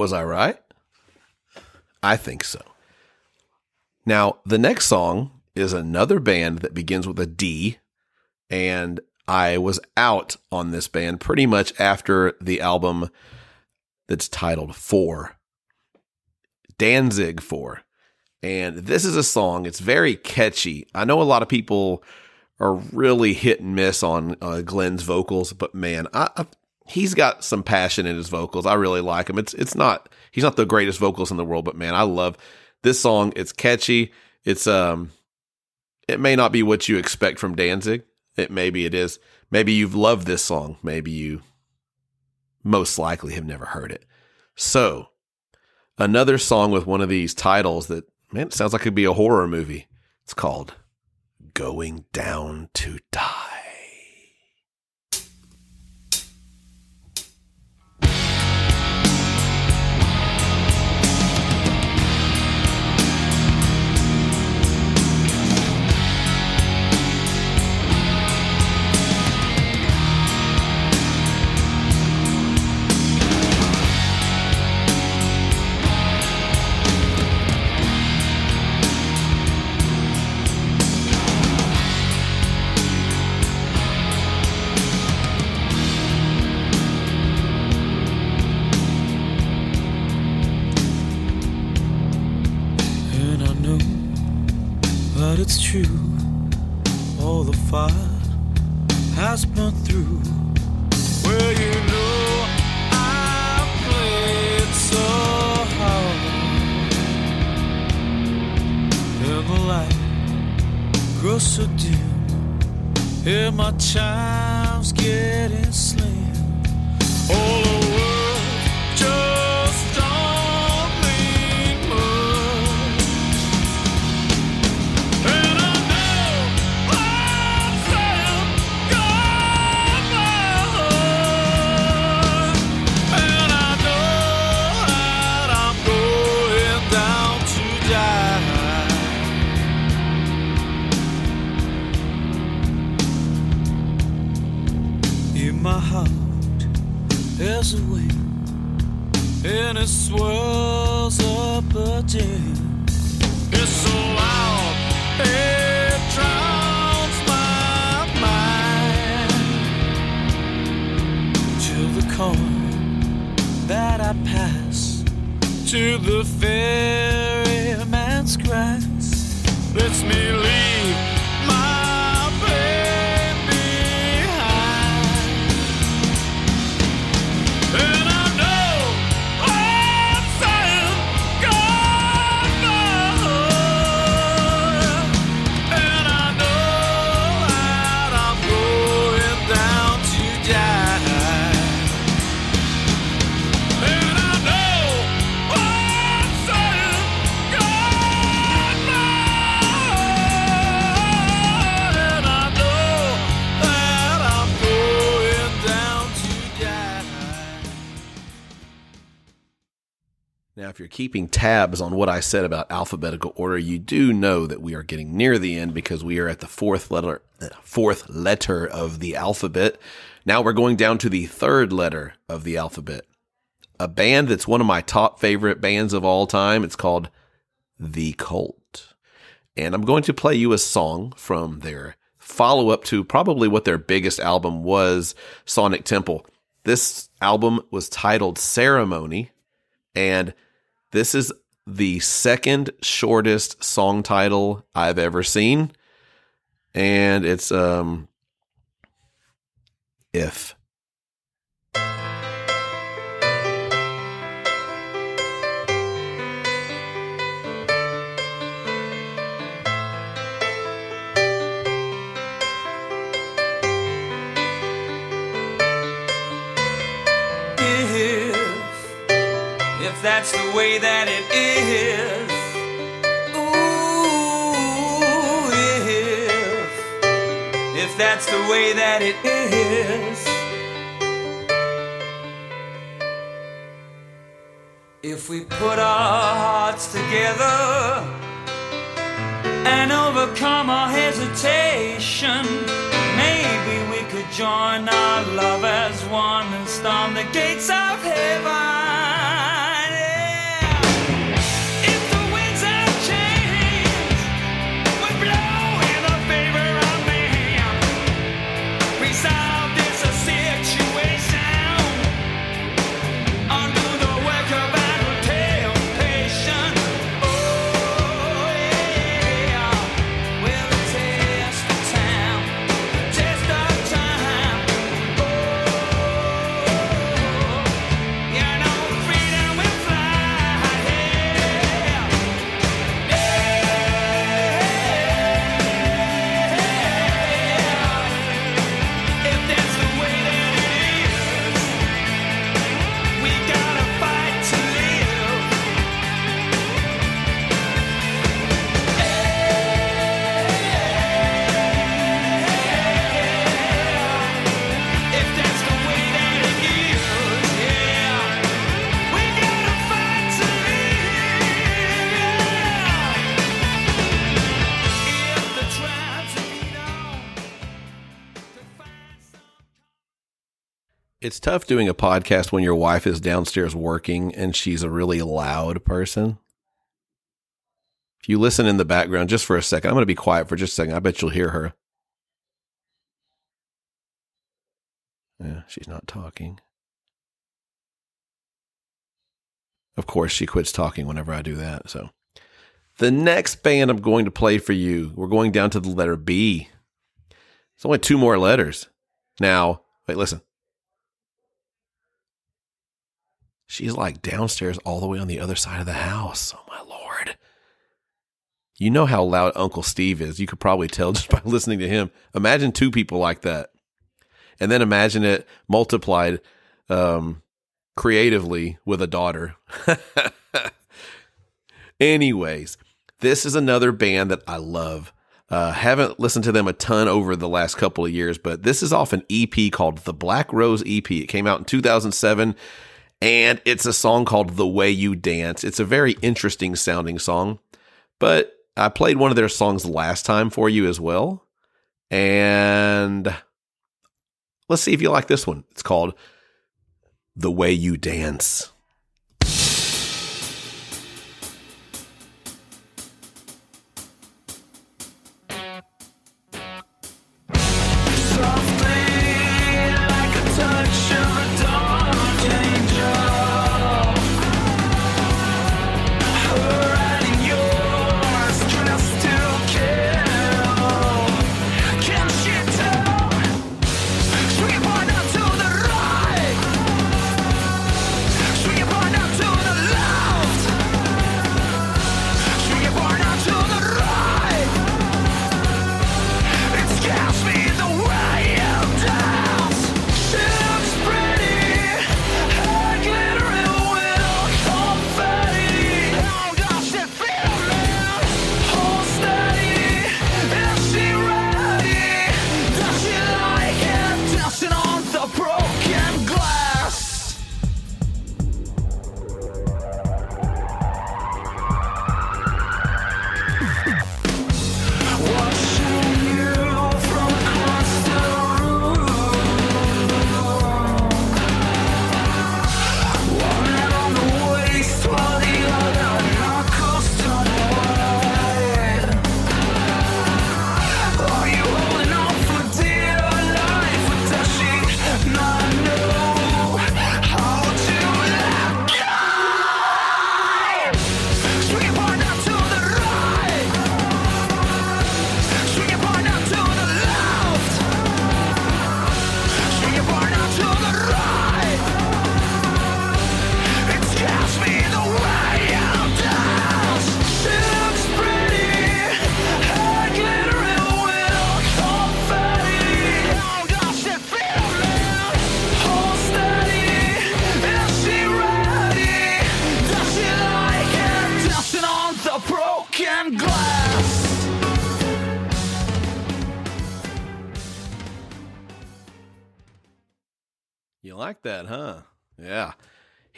Was I right? I think so. Now, the next song is another band that begins with a D, and I was out on this band pretty much after the album that's titled Four. Danzig Four. And this is a song, it's very catchy. I know a lot of people are really hit and miss on uh, Glenn's vocals, but man, I, I he's got some passion in his vocals. I really like him. It's it's not he's not the greatest vocals in the world, but man, I love this song. It's catchy. It's um it may not be what you expect from Danzig. It maybe it is. Maybe you've loved this song. Maybe you most likely have never heard it. So, another song with one of these titles that man, it sounds like it could be a horror movie. It's called Going Down to Die. So dim. And my time's getting slim. All my heart, there's a wave, and it swirls up a jam. It's so loud, it drowns my mind. To the corner that I pass, to the ferryman's grass, lets me leave you're keeping tabs on what I said about alphabetical order, you do know that we are getting near the end because we are at the fourth letter, fourth letter of the alphabet. Now we're going down to the third letter of the alphabet. A band that's one of my top favorite bands of all time. It's called The Cult. And I'm going to play you a song from their follow up to probably what their biggest album was, Sonic Temple. This album was titled Ceremony, and this is the second shortest song title I've ever seen. And it's um if. if if that's the way that it is ooh if if that's the way that it is if we put our hearts together and overcome our hesitation. Maybe we could join our love as one and storm the gates of heaven. Tough doing a podcast when your wife is downstairs working and she's a really loud person. If you listen in the background just for a second, I'm going to be quiet for just a second. I bet you'll hear her. Yeah, she's not talking. Of course, she quits talking whenever I do that. So The next band I'm going to play for you, we're going down to the letter B. It's only two more letters. Now, wait, listen. She's like downstairs all the way on the other side of the house. Oh my lord. You know how loud Uncle Steve is. You could probably tell *laughs* just by listening to him. Imagine two people like that. And then imagine it multiplied um, creatively with a daughter. *laughs* Anyways, this is another band that I love. Uh, haven't listened to them a ton over the last couple of years, but this is off an EP called the Black Rose EP. It came out in 2007, and it's a song called The Way You Dance. It's a very interesting sounding song, but I played one of their songs last time for you as well. And let's see if you like this one. It's called The Way You Dance.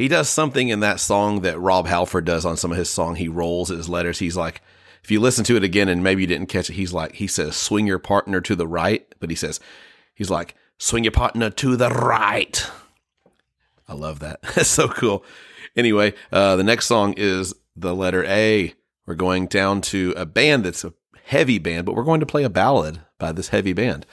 He does something in that song that Rob Halford does on some of his song. He rolls his letters. He's like, if you listen to it again and maybe you didn't catch it, he's like, he says, swing your partner to the right, but he says, he's like, swing your partner to the right. I love that. *laughs* That's so cool. Anyway, uh, the next song is the letter A. We're going down to a band that's a heavy band, but we're going to play a ballad by this heavy band.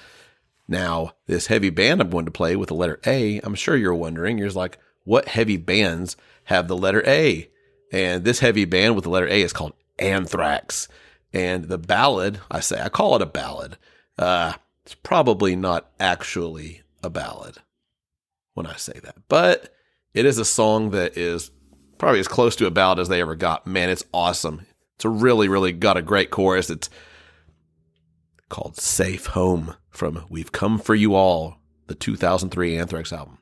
Now, this heavy band I'm going to play with the letter A, I'm sure you're wondering, you're like, what heavy bands have the letter A? And this heavy band with the letter A is called Anthrax. And the ballad, I say, I call it a ballad. Uh, it's probably not actually a ballad when I say that, but it is a song that is probably as close to a ballad as they ever got. Man, it's awesome. It's a really, really got a great chorus. It's called Safe Home from We've Come For You All, the 2003 Anthrax album.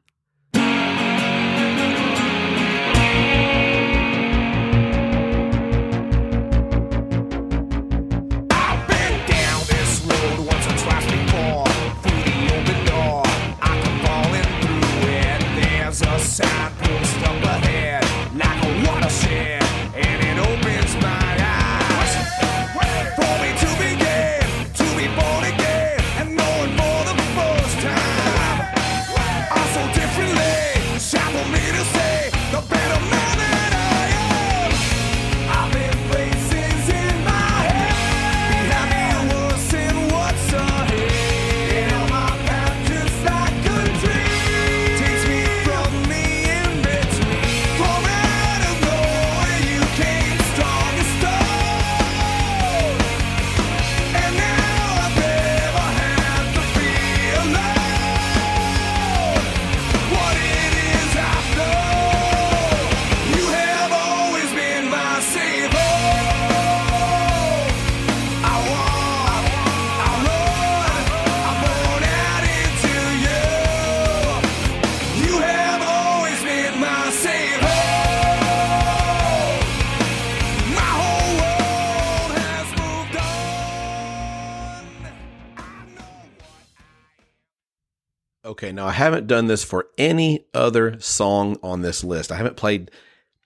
Haven't done this for any other song on this list. I haven't played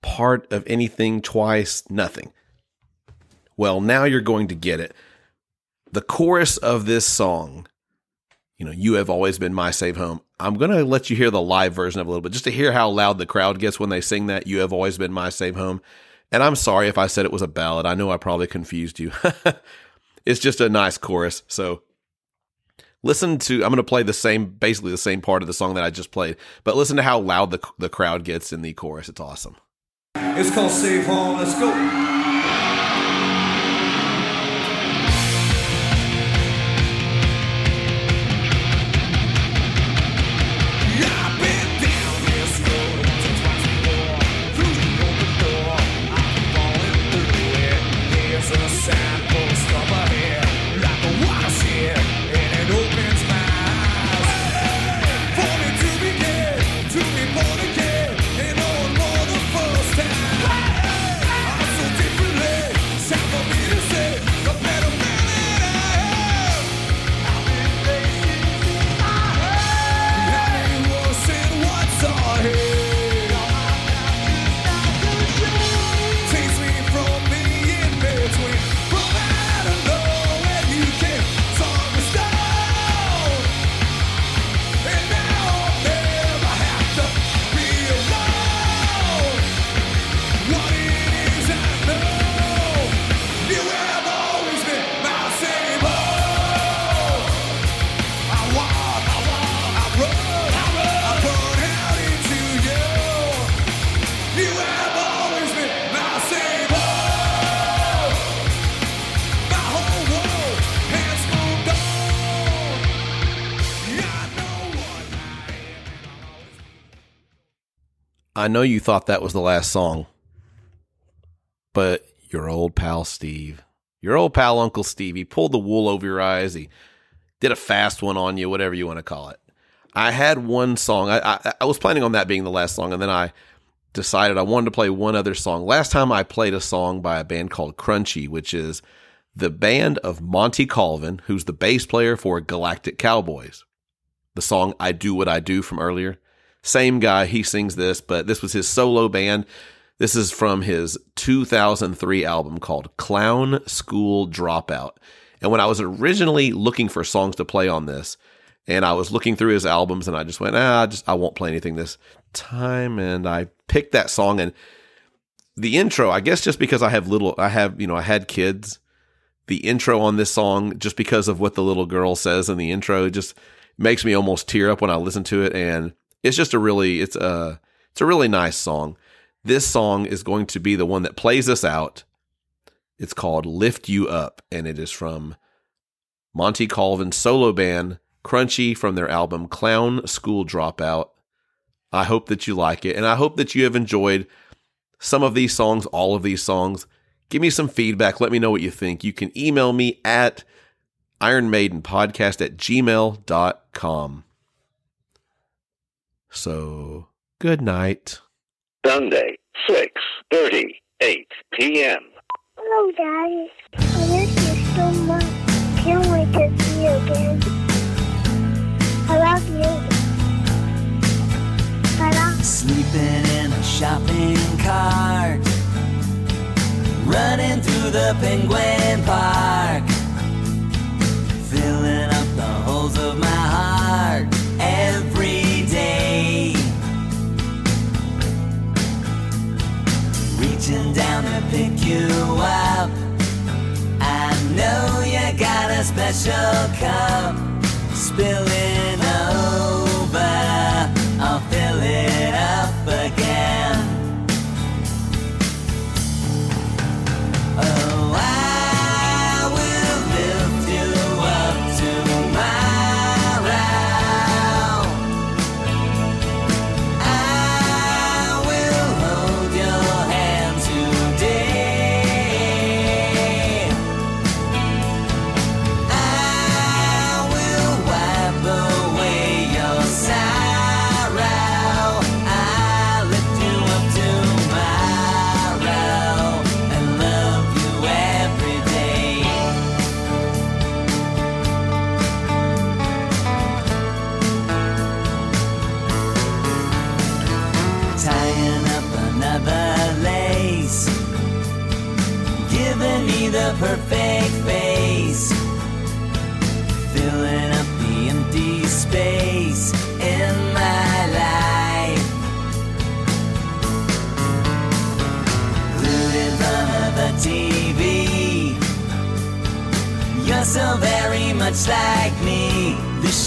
part of anything twice, nothing. Well, now you're going to get it. The chorus of this song, you know, you have always been my safe home. I'm going to let you hear the live version of a little bit just to hear how loud the crowd gets when they sing that. You have always been my safe home. And I'm sorry if I said it was a ballad. I know I probably confused you. *laughs* it's just a nice chorus. So listen to I'm going to play the same basically the same part of the song that I just played, but listen to how loud the the crowd gets in the chorus. It's awesome. It's called Safe Home. Let's go. I know you thought that was the last song, but your old pal Steve, your old pal Uncle Steve, he pulled the wool over your eyes. He did a fast one on you, whatever you want to call it. I had one song. I, I I was planning on that being the last song, and then I decided I wanted to play one other song. Last time I played a song by a band called Crunchy, which is the band of Monty Colvin, who's the bass player for Galactic Cowboys. The song I Do What I Do from earlier. Same guy, he sings this, but this was his solo band. This is from his 2003 album called Clown School Dropout. And when I was originally looking for songs to play on this, and I was looking through his albums, and I just went, ah, I just I won't play anything this time, and I picked that song, and the intro, I guess, just because I have little, I have you know, I had kids. The intro on this song, just because of what the little girl says in the intro, just makes me almost tear up when I listen to it, and it's just a really, it's a, it's a really nice song. This song is going to be the one that plays us out. It's called Lift You Up, and it is from Monty Colvin's solo band, Crunchy, from their album Clown School Dropout. I hope that you like it, and I hope that you have enjoyed some of these songs, all of these songs. Give me some feedback. Let me know what you think. You can email me at ironmaidenpodcast at gmail.com. So, good night. Sunday, 6.38 p.m. Hello, Daddy. I miss you so much. Can't wait to see you again. I love you. I love Sleeping in a shopping cart. Running through the penguin park. Filling up the holes of my heart Reaching down to pick you up. I know you got a special cup. Spilling over.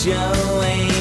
This show ain't